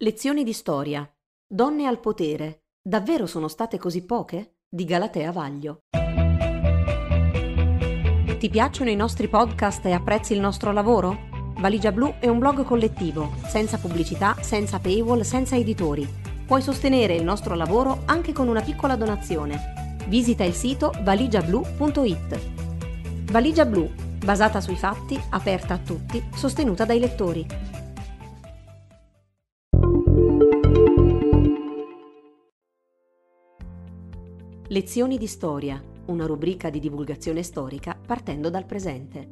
Lezioni di storia. Donne al potere. Davvero sono state così poche? Di Galatea Vaglio. Ti piacciono i nostri podcast e apprezzi il nostro lavoro? Valigia Blu è un blog collettivo, senza pubblicità, senza paywall, senza editori. Puoi sostenere il nostro lavoro anche con una piccola donazione. Visita il sito valigiablu.it. Valigia Blu, basata sui fatti, aperta a tutti, sostenuta dai lettori. Lezioni di storia, una rubrica di divulgazione storica partendo dal presente.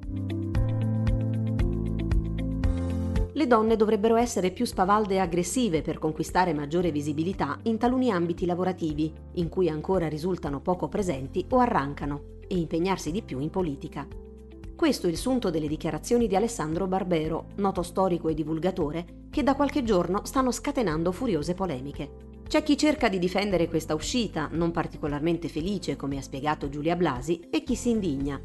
Le donne dovrebbero essere più spavalde e aggressive per conquistare maggiore visibilità in taluni ambiti lavorativi, in cui ancora risultano poco presenti o arrancano, e impegnarsi di più in politica. Questo è il sunto delle dichiarazioni di Alessandro Barbero, noto storico e divulgatore, che da qualche giorno stanno scatenando furiose polemiche. C'è chi cerca di difendere questa uscita, non particolarmente felice, come ha spiegato Giulia Blasi, e chi si indigna.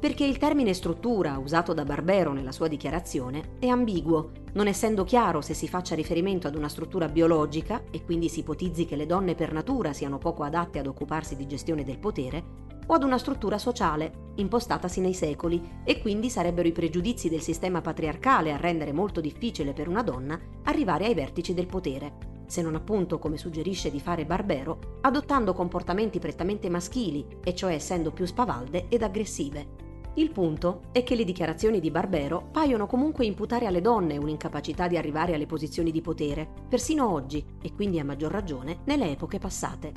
Perché il termine struttura usato da Barbero nella sua dichiarazione è ambiguo, non essendo chiaro se si faccia riferimento ad una struttura biologica, e quindi si ipotizzi che le donne per natura siano poco adatte ad occuparsi di gestione del potere, o ad una struttura sociale, impostatasi nei secoli, e quindi sarebbero i pregiudizi del sistema patriarcale a rendere molto difficile per una donna arrivare ai vertici del potere se non appunto come suggerisce di fare Barbero, adottando comportamenti prettamente maschili, e cioè essendo più spavalde ed aggressive. Il punto è che le dichiarazioni di Barbero paiono comunque imputare alle donne un'incapacità di arrivare alle posizioni di potere, persino oggi, e quindi a maggior ragione nelle epoche passate.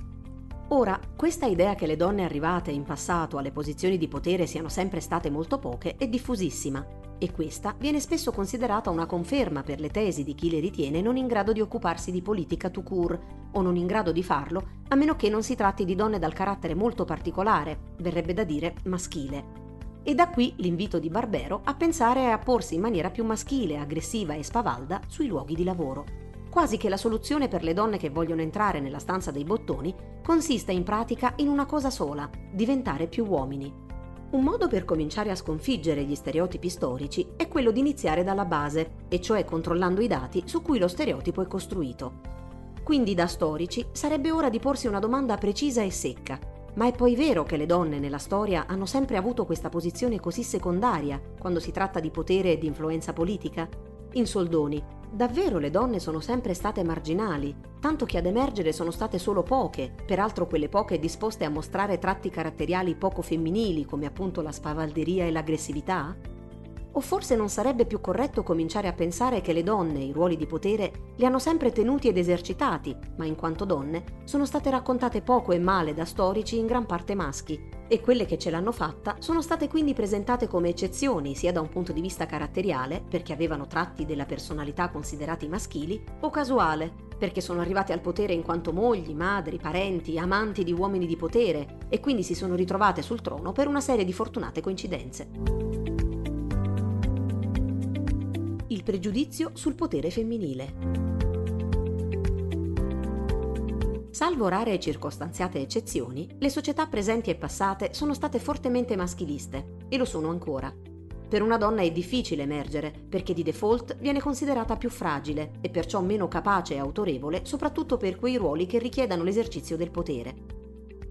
Ora, questa idea che le donne arrivate in passato alle posizioni di potere siano sempre state molto poche è diffusissima e questa viene spesso considerata una conferma per le tesi di chi le ritiene non in grado di occuparsi di politica tout court o non in grado di farlo a meno che non si tratti di donne dal carattere molto particolare, verrebbe da dire maschile. E da qui l'invito di Barbero a pensare a porsi in maniera più maschile, aggressiva e spavalda sui luoghi di lavoro. Quasi che la soluzione per le donne che vogliono entrare nella stanza dei bottoni consista in pratica in una cosa sola, diventare più uomini. Un modo per cominciare a sconfiggere gli stereotipi storici è quello di iniziare dalla base, e cioè controllando i dati su cui lo stereotipo è costruito. Quindi da storici sarebbe ora di porsi una domanda precisa e secca. Ma è poi vero che le donne nella storia hanno sempre avuto questa posizione così secondaria quando si tratta di potere e di influenza politica? In soldoni, Davvero le donne sono sempre state marginali, tanto che ad emergere sono state solo poche, peraltro quelle poche disposte a mostrare tratti caratteriali poco femminili come appunto la spavalderia e l'aggressività? O forse non sarebbe più corretto cominciare a pensare che le donne i ruoli di potere li hanno sempre tenuti ed esercitati, ma in quanto donne sono state raccontate poco e male da storici in gran parte maschi, e quelle che ce l'hanno fatta sono state quindi presentate come eccezioni sia da un punto di vista caratteriale, perché avevano tratti della personalità considerati maschili, o casuale, perché sono arrivate al potere in quanto mogli, madri, parenti, amanti di uomini di potere, e quindi si sono ritrovate sul trono per una serie di fortunate coincidenze il pregiudizio sul potere femminile. Salvo rare e circostanziate eccezioni, le società presenti e passate sono state fortemente maschiliste e lo sono ancora. Per una donna è difficile emergere perché di default viene considerata più fragile e perciò meno capace e autorevole, soprattutto per quei ruoli che richiedano l'esercizio del potere.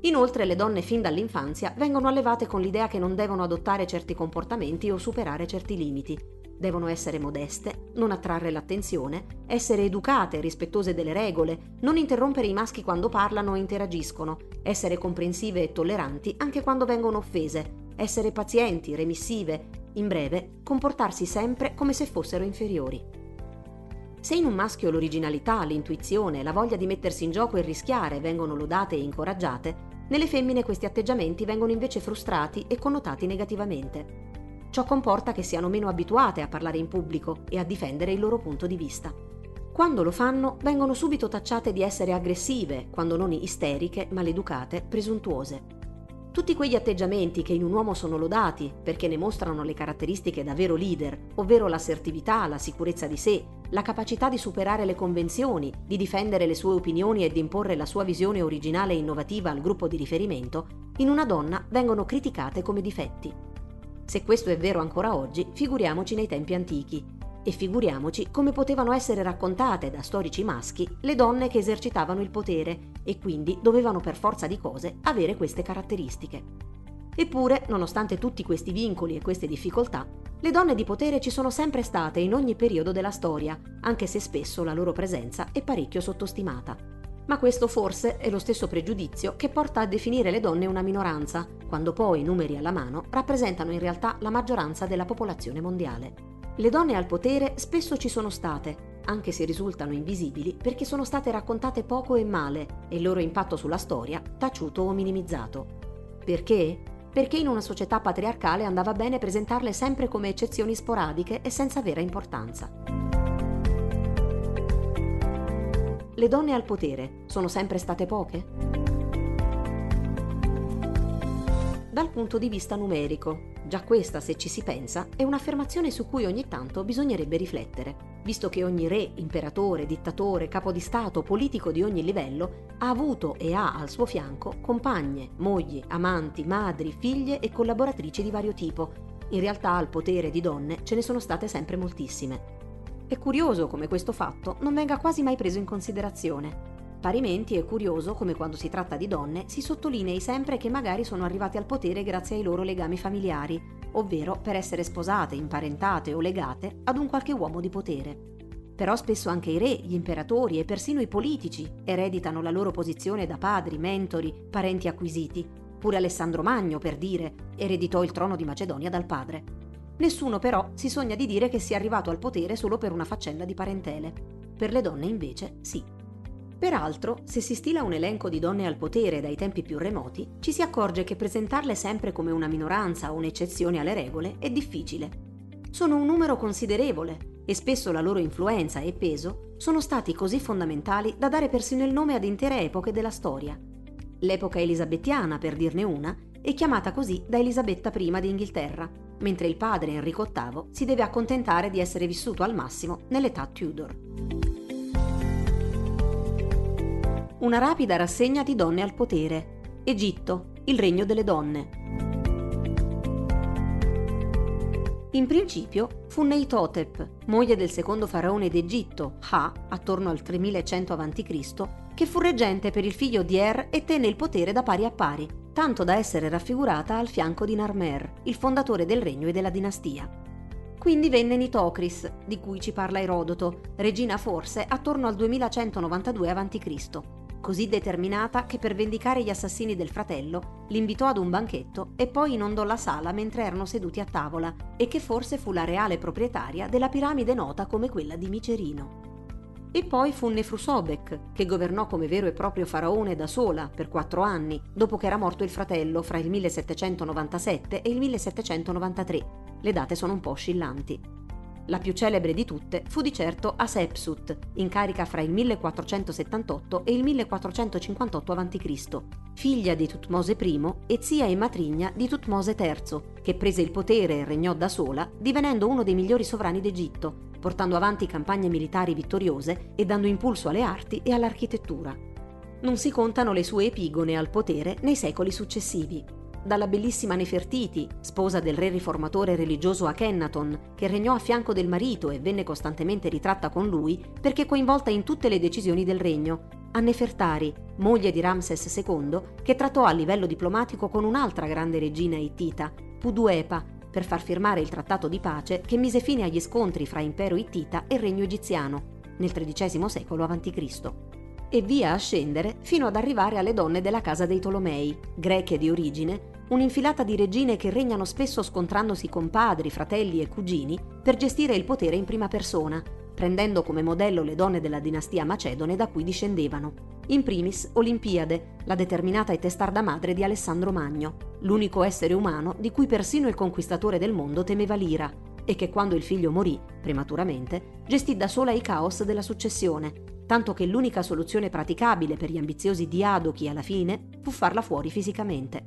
Inoltre le donne fin dall'infanzia vengono allevate con l'idea che non devono adottare certi comportamenti o superare certi limiti, Devono essere modeste, non attrarre l'attenzione, essere educate, rispettose delle regole, non interrompere i maschi quando parlano o interagiscono, essere comprensive e tolleranti anche quando vengono offese, essere pazienti, remissive, in breve, comportarsi sempre come se fossero inferiori. Se in un maschio l'originalità, l'intuizione, la voglia di mettersi in gioco e rischiare vengono lodate e incoraggiate, nelle femmine questi atteggiamenti vengono invece frustrati e connotati negativamente. Ciò comporta che siano meno abituate a parlare in pubblico e a difendere il loro punto di vista. Quando lo fanno, vengono subito tacciate di essere aggressive, quando non isteriche, maleducate, presuntuose. Tutti quegli atteggiamenti che in un uomo sono lodati perché ne mostrano le caratteristiche da vero leader, ovvero l'assertività, la sicurezza di sé, la capacità di superare le convenzioni, di difendere le sue opinioni e di imporre la sua visione originale e innovativa al gruppo di riferimento, in una donna vengono criticate come difetti. Se questo è vero ancora oggi, figuriamoci nei tempi antichi. E figuriamoci come potevano essere raccontate da storici maschi le donne che esercitavano il potere e quindi dovevano per forza di cose avere queste caratteristiche. Eppure, nonostante tutti questi vincoli e queste difficoltà, le donne di potere ci sono sempre state in ogni periodo della storia, anche se spesso la loro presenza è parecchio sottostimata. Ma questo forse è lo stesso pregiudizio che porta a definire le donne una minoranza, quando poi, numeri alla mano, rappresentano in realtà la maggioranza della popolazione mondiale. Le donne al potere spesso ci sono state, anche se risultano invisibili perché sono state raccontate poco e male e il loro impatto sulla storia taciuto o minimizzato. Perché? Perché in una società patriarcale andava bene presentarle sempre come eccezioni sporadiche e senza vera importanza. Le donne al potere sono sempre state poche? dal punto di vista numerico. Già questa, se ci si pensa, è un'affermazione su cui ogni tanto bisognerebbe riflettere, visto che ogni re, imperatore, dittatore, capo di Stato, politico di ogni livello ha avuto e ha al suo fianco compagne, mogli, amanti, madri, figlie e collaboratrici di vario tipo. In realtà al potere di donne ce ne sono state sempre moltissime. È curioso come questo fatto non venga quasi mai preso in considerazione. Parimenti è curioso come quando si tratta di donne si sottolinei sempre che magari sono arrivate al potere grazie ai loro legami familiari, ovvero per essere sposate, imparentate o legate ad un qualche uomo di potere. Però spesso anche i re, gli imperatori e persino i politici ereditano la loro posizione da padri, mentori, parenti acquisiti. Pure Alessandro Magno, per dire, ereditò il trono di Macedonia dal padre. Nessuno però si sogna di dire che sia arrivato al potere solo per una faccenda di parentele. Per le donne invece sì. Peraltro, se si stila un elenco di donne al potere dai tempi più remoti, ci si accorge che presentarle sempre come una minoranza o un'eccezione alle regole è difficile. Sono un numero considerevole e spesso la loro influenza e peso sono stati così fondamentali da dare persino il nome ad intere epoche della storia. L'epoca elisabettiana, per dirne una, è chiamata così da Elisabetta I d'Inghilterra, mentre il padre Enrico VIII si deve accontentare di essere vissuto al massimo nell'età Tudor. Una rapida rassegna di donne al potere. Egitto, il regno delle donne. In principio fu Neitotep, moglie del secondo faraone d'Egitto, Ha, attorno al 3100 a.C., che fu reggente per il figlio di Er e tenne il potere da pari a pari, tanto da essere raffigurata al fianco di Narmer, il fondatore del regno e della dinastia. Quindi venne Nitocris, di cui ci parla Erodoto, regina forse attorno al 2192 a.C così determinata che per vendicare gli assassini del fratello l'invitò ad un banchetto e poi inondò la sala mentre erano seduti a tavola e che forse fu la reale proprietaria della piramide nota come quella di Micerino. E poi fu Nefrusobek, che governò come vero e proprio faraone da sola per quattro anni, dopo che era morto il fratello fra il 1797 e il 1793. Le date sono un po' oscillanti. La più celebre di tutte fu di certo Asepsut, in carica fra il 1478 e il 1458 a.C., figlia di Tutmose I e zia e matrigna di Tutmose III, che prese il potere e regnò da sola, divenendo uno dei migliori sovrani d'Egitto, portando avanti campagne militari vittoriose e dando impulso alle arti e all'architettura. Non si contano le sue epigone al potere nei secoli successivi, dalla bellissima Nefertiti, sposa del re riformatore religioso Akhenaton, che regnò a fianco del marito e venne costantemente ritratta con lui perché coinvolta in tutte le decisioni del regno, a Nefertari, moglie di Ramses II, che trattò a livello diplomatico con un'altra grande regina ittita, Puduepa, per far firmare il trattato di pace che mise fine agli scontri fra impero ittita e regno egiziano, nel XIII secolo a.C. E via a scendere fino ad arrivare alle donne della casa dei Tolomei, greche di origine, un'infilata di regine che regnano spesso scontrandosi con padri, fratelli e cugini per gestire il potere in prima persona, prendendo come modello le donne della dinastia macedone da cui discendevano. In primis Olimpiade, la determinata e testarda madre di Alessandro Magno, l'unico essere umano di cui persino il conquistatore del mondo temeva l'ira, e che quando il figlio morì, prematuramente, gestì da sola i caos della successione, tanto che l'unica soluzione praticabile per gli ambiziosi diadochi alla fine fu farla fuori fisicamente.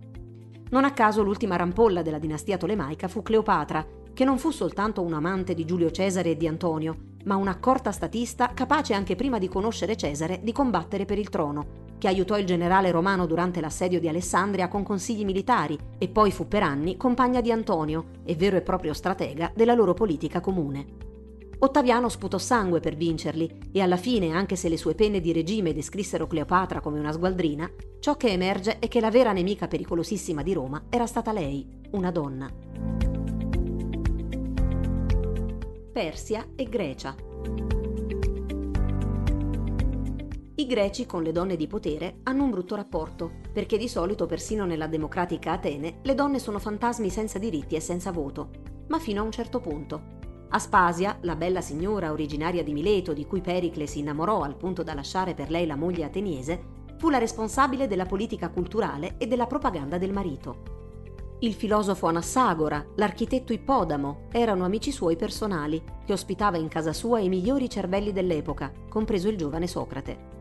Non a caso l'ultima rampolla della dinastia tolemaica fu Cleopatra, che non fu soltanto un amante di Giulio Cesare e di Antonio, ma un'accorta statista capace anche prima di conoscere Cesare di combattere per il trono, che aiutò il generale romano durante l'assedio di Alessandria con consigli militari e poi fu per anni compagna di Antonio e vero e proprio stratega della loro politica comune. Ottaviano sputò sangue per vincerli e alla fine, anche se le sue penne di regime descrissero Cleopatra come una sgualdrina, ciò che emerge è che la vera nemica pericolosissima di Roma era stata lei, una donna. Persia e Grecia. I greci con le donne di potere hanno un brutto rapporto, perché di solito persino nella democratica Atene le donne sono fantasmi senza diritti e senza voto, ma fino a un certo punto. Aspasia, la bella signora originaria di Mileto di cui Pericle si innamorò al punto da lasciare per lei la moglie ateniese, fu la responsabile della politica culturale e della propaganda del marito. Il filosofo Anassagora, l'architetto Ippodamo erano amici suoi personali, che ospitava in casa sua i migliori cervelli dell'epoca, compreso il giovane Socrate.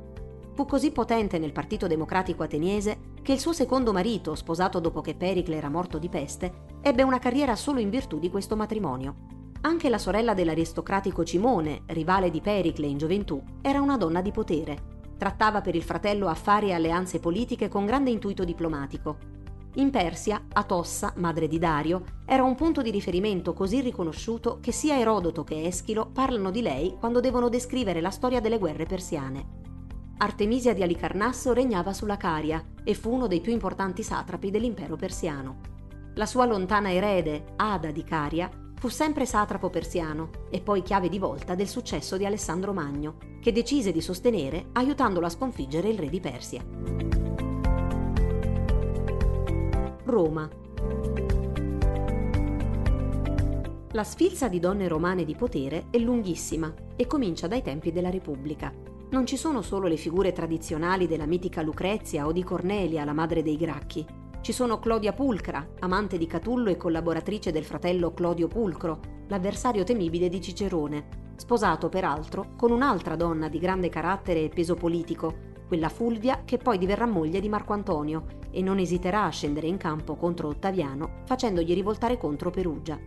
Fu così potente nel Partito Democratico ateniese che il suo secondo marito, sposato dopo che Pericle era morto di peste, ebbe una carriera solo in virtù di questo matrimonio. Anche la sorella dell'aristocratico Cimone, rivale di Pericle in gioventù, era una donna di potere. Trattava per il fratello affari e alleanze politiche con grande intuito diplomatico. In Persia, Atossa, madre di Dario, era un punto di riferimento così riconosciuto che sia Erodoto che Eschilo parlano di lei quando devono descrivere la storia delle guerre persiane. Artemisia di Alicarnasso regnava sulla Caria e fu uno dei più importanti satrapi dell'impero persiano. La sua lontana erede, Ada di Caria, fu sempre satrapo persiano e poi chiave di volta del successo di Alessandro Magno, che decise di sostenere aiutandolo a sconfiggere il re di Persia. Roma. La sfilza di donne romane di potere è lunghissima e comincia dai tempi della Repubblica non ci sono solo le figure tradizionali della mitica Lucrezia o di Cornelia, la madre dei Gracchi. Ci sono Clodia Pulcra, amante di Catullo e collaboratrice del fratello Clodio Pulcro, l'avversario temibile di Cicerone, sposato peraltro con un'altra donna di grande carattere e peso politico, quella Fulvia che poi diverrà moglie di Marco Antonio e non esiterà a scendere in campo contro Ottaviano facendogli rivoltare contro Perugia.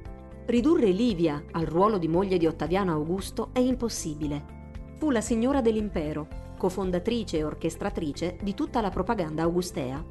Ridurre Livia al ruolo di moglie di Ottaviano Augusto è impossibile fu la signora dell'impero, cofondatrice e orchestratrice di tutta la propaganda augustea.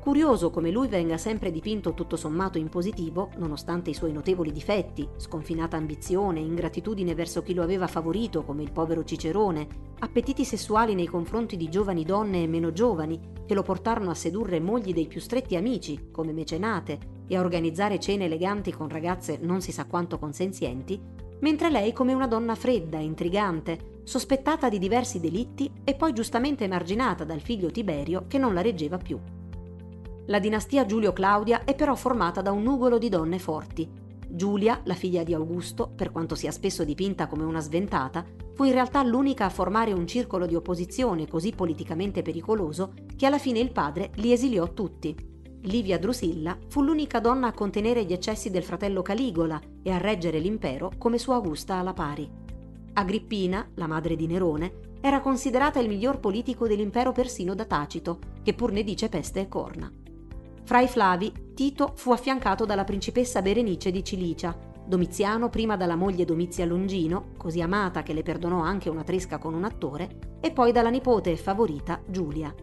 Curioso come lui venga sempre dipinto tutto sommato in positivo, nonostante i suoi notevoli difetti, sconfinata ambizione, ingratitudine verso chi lo aveva favorito come il povero Cicerone, appetiti sessuali nei confronti di giovani donne e meno giovani, che lo portarono a sedurre mogli dei più stretti amici, come mecenate, e a organizzare cene eleganti con ragazze non si sa quanto consenzienti, mentre lei come una donna fredda, intrigante, sospettata di diversi delitti e poi giustamente emarginata dal figlio Tiberio che non la reggeva più. La dinastia Giulio-Claudia è però formata da un nugolo di donne forti. Giulia, la figlia di Augusto, per quanto sia spesso dipinta come una sventata, fu in realtà l'unica a formare un circolo di opposizione così politicamente pericoloso che alla fine il padre li esiliò tutti. Livia Drusilla fu l'unica donna a contenere gli eccessi del fratello Caligola e a reggere l'impero come sua Augusta alla pari. Agrippina, la madre di Nerone, era considerata il miglior politico dell'impero persino da Tacito, che pur ne dice peste e corna. Fra i Flavi, Tito fu affiancato dalla principessa Berenice di Cilicia, Domiziano prima dalla moglie Domizia Longino, così amata che le perdonò anche una tresca con un attore, e poi dalla nipote e favorita Giulia.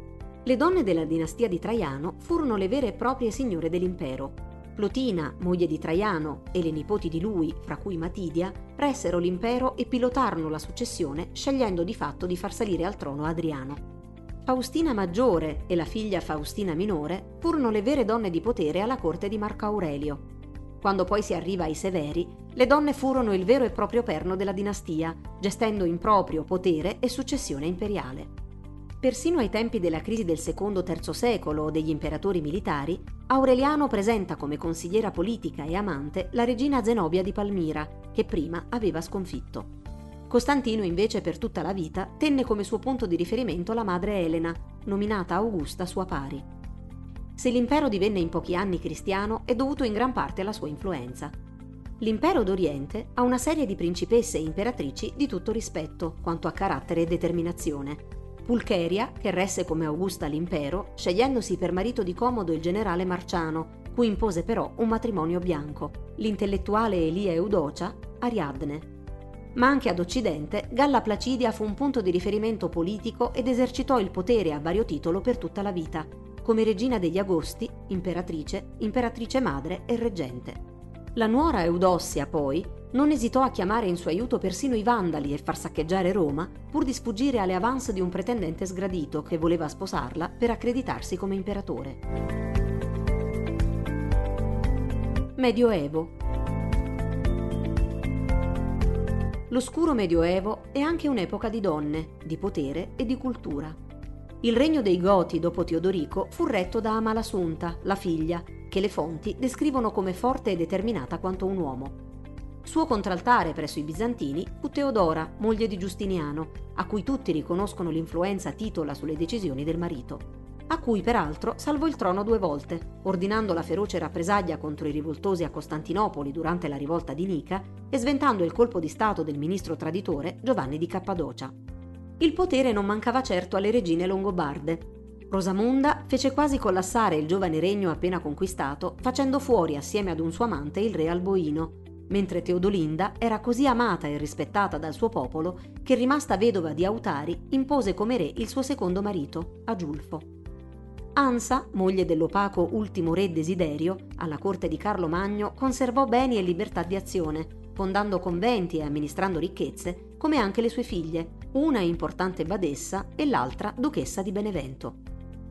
Le donne della dinastia di Traiano furono le vere e proprie signore dell'impero, Plotina, moglie di Traiano, e le nipoti di lui, fra cui Matidia, ressero l'impero e pilotarono la successione, scegliendo di fatto di far salire al trono Adriano. Faustina Maggiore e la figlia Faustina Minore furono le vere donne di potere alla corte di Marco Aurelio. Quando poi si arriva ai Severi, le donne furono il vero e proprio perno della dinastia, gestendo in proprio potere e successione imperiale. Persino ai tempi della crisi del secondo-terzo secolo o degli imperatori militari, Aureliano presenta come consigliera politica e amante la regina Zenobia di Palmira, che prima aveva sconfitto. Costantino invece per tutta la vita tenne come suo punto di riferimento la madre Elena, nominata Augusta sua pari. Se l'impero divenne in pochi anni cristiano è dovuto in gran parte alla sua influenza. L'impero d'Oriente ha una serie di principesse e imperatrici di tutto rispetto quanto a carattere e determinazione, Pulcheria, che resse come Augusta l'impero, scegliendosi per marito di comodo il generale Marciano, cui impose però un matrimonio bianco, l'intellettuale Elia Eudocia, Ariadne. Ma anche ad Occidente, Galla Placidia fu un punto di riferimento politico ed esercitò il potere a vario titolo per tutta la vita, come regina degli Agosti, imperatrice, imperatrice madre e reggente. La nuora Eudossia, poi, non esitò a chiamare in suo aiuto persino i vandali e far saccheggiare Roma pur di sfuggire alle avance di un pretendente sgradito che voleva sposarla per accreditarsi come imperatore. Medioevo L'oscuro Medioevo è anche un'epoca di donne, di potere e di cultura. Il regno dei Goti dopo Teodorico fu retto da Amalasunta, la figlia, che le fonti descrivono come forte e determinata quanto un uomo. Suo contraltare presso i bizantini fu Teodora, moglie di Giustiniano, a cui tutti riconoscono l'influenza titola sulle decisioni del marito, a cui peraltro salvò il trono due volte, ordinando la feroce rappresaglia contro i rivoltosi a Costantinopoli durante la rivolta di Nica e sventando il colpo di stato del ministro traditore Giovanni di Cappadocia. Il potere non mancava certo alle regine longobarde. Rosamunda fece quasi collassare il giovane regno appena conquistato, facendo fuori assieme ad un suo amante il re Alboino, mentre Teodolinda era così amata e rispettata dal suo popolo che, rimasta vedova di Autari, impose come re il suo secondo marito, Agiulfo. Ansa, moglie dell'opaco ultimo re Desiderio, alla corte di Carlo Magno conservò beni e libertà di azione, fondando conventi e amministrando ricchezze, come anche le sue figlie, una importante badessa e l'altra duchessa di Benevento.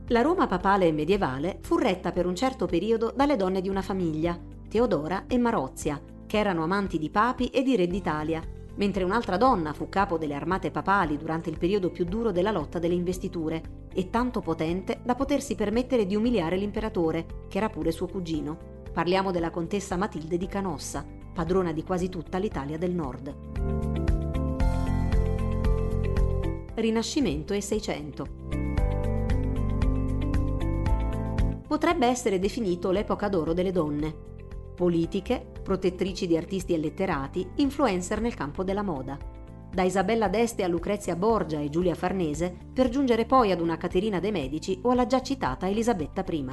La Roma papale e medievale fu retta per un certo periodo dalle donne di una famiglia, Teodora e Marozia, che erano amanti di papi e di re d'Italia, mentre un'altra donna fu capo delle armate papali durante il periodo più duro della lotta delle investiture e tanto potente da potersi permettere di umiliare l'imperatore, che era pure suo cugino. Parliamo della contessa Matilde di Canossa, padrona di quasi tutta l'Italia del Nord. Rinascimento e Seicento. Potrebbe essere definito l'epoca d'oro delle donne, politiche, protettrici di artisti e letterati, influencer nel campo della moda. Da Isabella d'Este a Lucrezia Borgia e Giulia Farnese, per giungere poi ad una Caterina de' Medici o alla già citata Elisabetta I.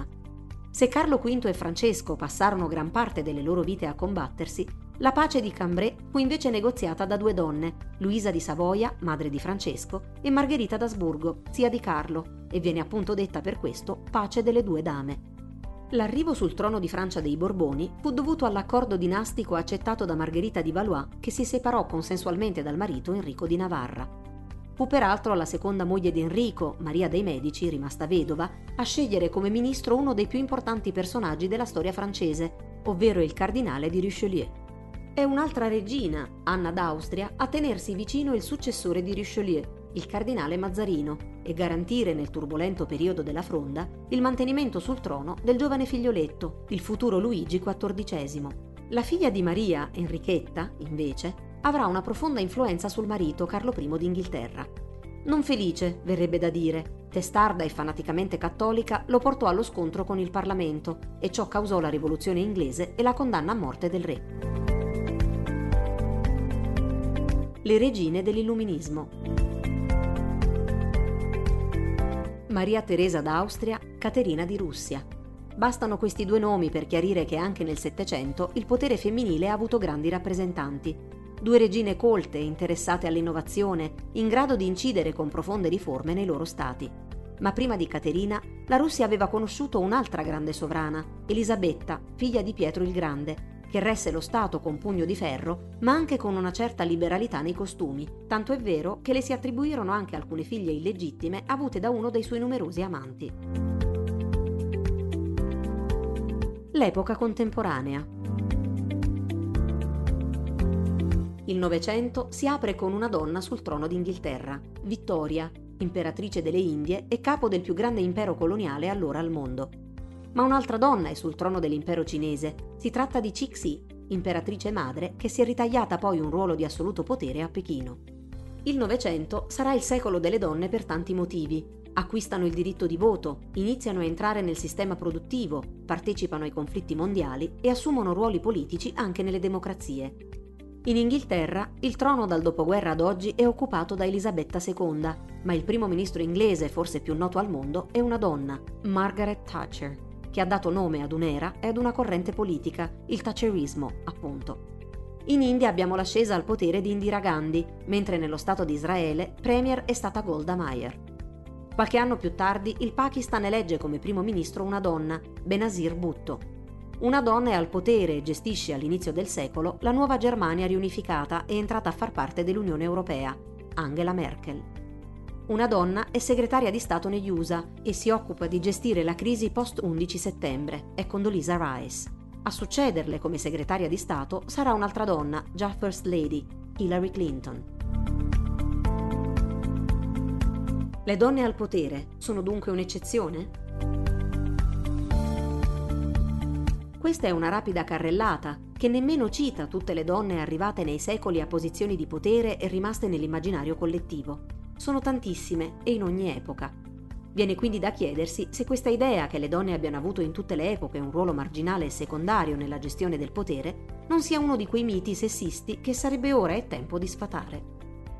Se Carlo V e Francesco passarono gran parte delle loro vite a combattersi, la pace di Cambrai fu invece negoziata da due donne, Luisa di Savoia, madre di Francesco, e Margherita d'Asburgo, zia di Carlo, e viene appunto detta per questo pace delle due dame. L'arrivo sul trono di Francia dei Borboni fu dovuto all'accordo dinastico accettato da Margherita di Valois che si separò consensualmente dal marito Enrico di Navarra. Fu peraltro la seconda moglie di Enrico, Maria dei Medici, rimasta vedova, a scegliere come ministro uno dei più importanti personaggi della storia francese, ovvero il cardinale di Richelieu. È un'altra regina, Anna d'Austria, a tenersi vicino il successore di Richelieu, il cardinale Mazzarino, e garantire nel turbolento periodo della fronda il mantenimento sul trono del giovane figlioletto, il futuro Luigi XIV. La figlia di Maria, Enrichetta, invece, avrà una profonda influenza sul marito Carlo I d'Inghilterra. Non felice, verrebbe da dire, testarda e fanaticamente cattolica lo portò allo scontro con il Parlamento e ciò causò la rivoluzione inglese e la condanna a morte del re. Le regine dell'illuminismo. Maria Teresa d'Austria, Caterina di Russia. Bastano questi due nomi per chiarire che anche nel Settecento il potere femminile ha avuto grandi rappresentanti. Due regine colte, interessate all'innovazione, in grado di incidere con profonde riforme nei loro stati. Ma prima di Caterina, la Russia aveva conosciuto un'altra grande sovrana, Elisabetta, figlia di Pietro il Grande, che resse lo Stato con pugno di ferro, ma anche con una certa liberalità nei costumi, tanto è vero che le si attribuirono anche alcune figlie illegittime avute da uno dei suoi numerosi amanti. L'epoca contemporanea. Il Novecento si apre con una donna sul trono d'Inghilterra, Vittoria, imperatrice delle Indie e capo del più grande impero coloniale allora al mondo ma un'altra donna è sul trono dell'impero cinese. Si tratta di Cixi, imperatrice madre, che si è ritagliata poi un ruolo di assoluto potere a Pechino. Il Novecento sarà il secolo delle donne per tanti motivi. Acquistano il diritto di voto, iniziano a entrare nel sistema produttivo, partecipano ai conflitti mondiali e assumono ruoli politici anche nelle democrazie. In Inghilterra il trono dal dopoguerra ad oggi è occupato da Elisabetta II, ma il primo ministro inglese forse più noto al mondo è una donna, Margaret Thatcher che ha dato nome ad un'era e ad una corrente politica, il Thatcherismo, appunto. In India abbiamo l'ascesa al potere di Indira Gandhi, mentre nello Stato di Israele premier è stata Golda Meir. Qualche anno più tardi il Pakistan elegge come primo ministro una donna, Benazir Bhutto. una donna è al potere e gestisce all'inizio del secolo la nuova Germania riunificata e entrata a far parte dell'Unione Europea, Angela Merkel. Una donna è segretaria di Stato negli USA e si occupa di gestire la crisi post-11 settembre, è Condoleezza Rice. A succederle come segretaria di Stato sarà un'altra donna, già First Lady, Hillary Clinton. Le donne al potere sono dunque un'eccezione? Questa è una rapida carrellata che nemmeno cita tutte le donne arrivate nei secoli a posizioni di potere e rimaste nell'immaginario collettivo. Sono tantissime e in ogni epoca. Viene quindi da chiedersi se questa idea che le donne abbiano avuto in tutte le epoche un ruolo marginale e secondario nella gestione del potere non sia uno di quei miti sessisti che sarebbe ora e tempo di sfatare.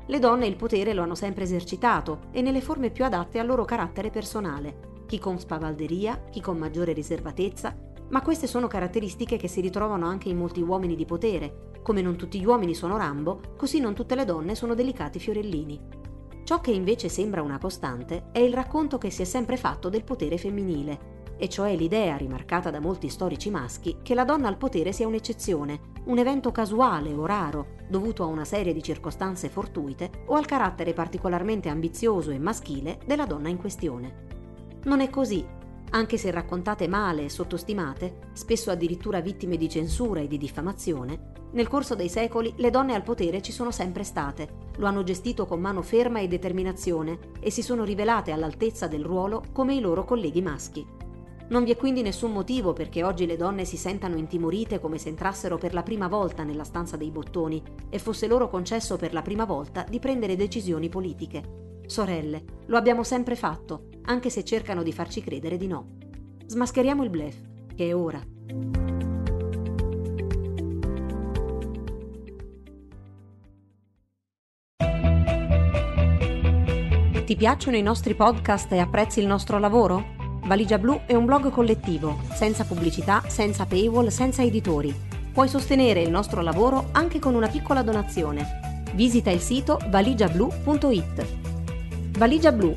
Le donne il potere lo hanno sempre esercitato e nelle forme più adatte al loro carattere personale, chi con spavalderia, chi con maggiore riservatezza, ma queste sono caratteristiche che si ritrovano anche in molti uomini di potere. Come non tutti gli uomini sono Rambo, così non tutte le donne sono delicati fiorellini. Ciò che invece sembra una costante è il racconto che si è sempre fatto del potere femminile, e cioè l'idea rimarcata da molti storici maschi che la donna al potere sia un'eccezione, un evento casuale o raro, dovuto a una serie di circostanze fortuite o al carattere particolarmente ambizioso e maschile della donna in questione. Non è così anche se raccontate male e sottostimate, spesso addirittura vittime di censura e di diffamazione, nel corso dei secoli le donne al potere ci sono sempre state, lo hanno gestito con mano ferma e determinazione e si sono rivelate all'altezza del ruolo come i loro colleghi maschi. Non vi è quindi nessun motivo perché oggi le donne si sentano intimorite come se entrassero per la prima volta nella stanza dei bottoni e fosse loro concesso per la prima volta di prendere decisioni politiche. Sorelle, lo abbiamo sempre fatto, anche se cercano di farci credere di no. Smascheriamo il blef, che è ora. Ti piacciono i nostri podcast e apprezzi il nostro lavoro? Valigia Blu è un blog collettivo, senza pubblicità, senza paywall, senza editori. Puoi sostenere il nostro lavoro anche con una piccola donazione. Visita il sito valigiablu.it. Valigia blu,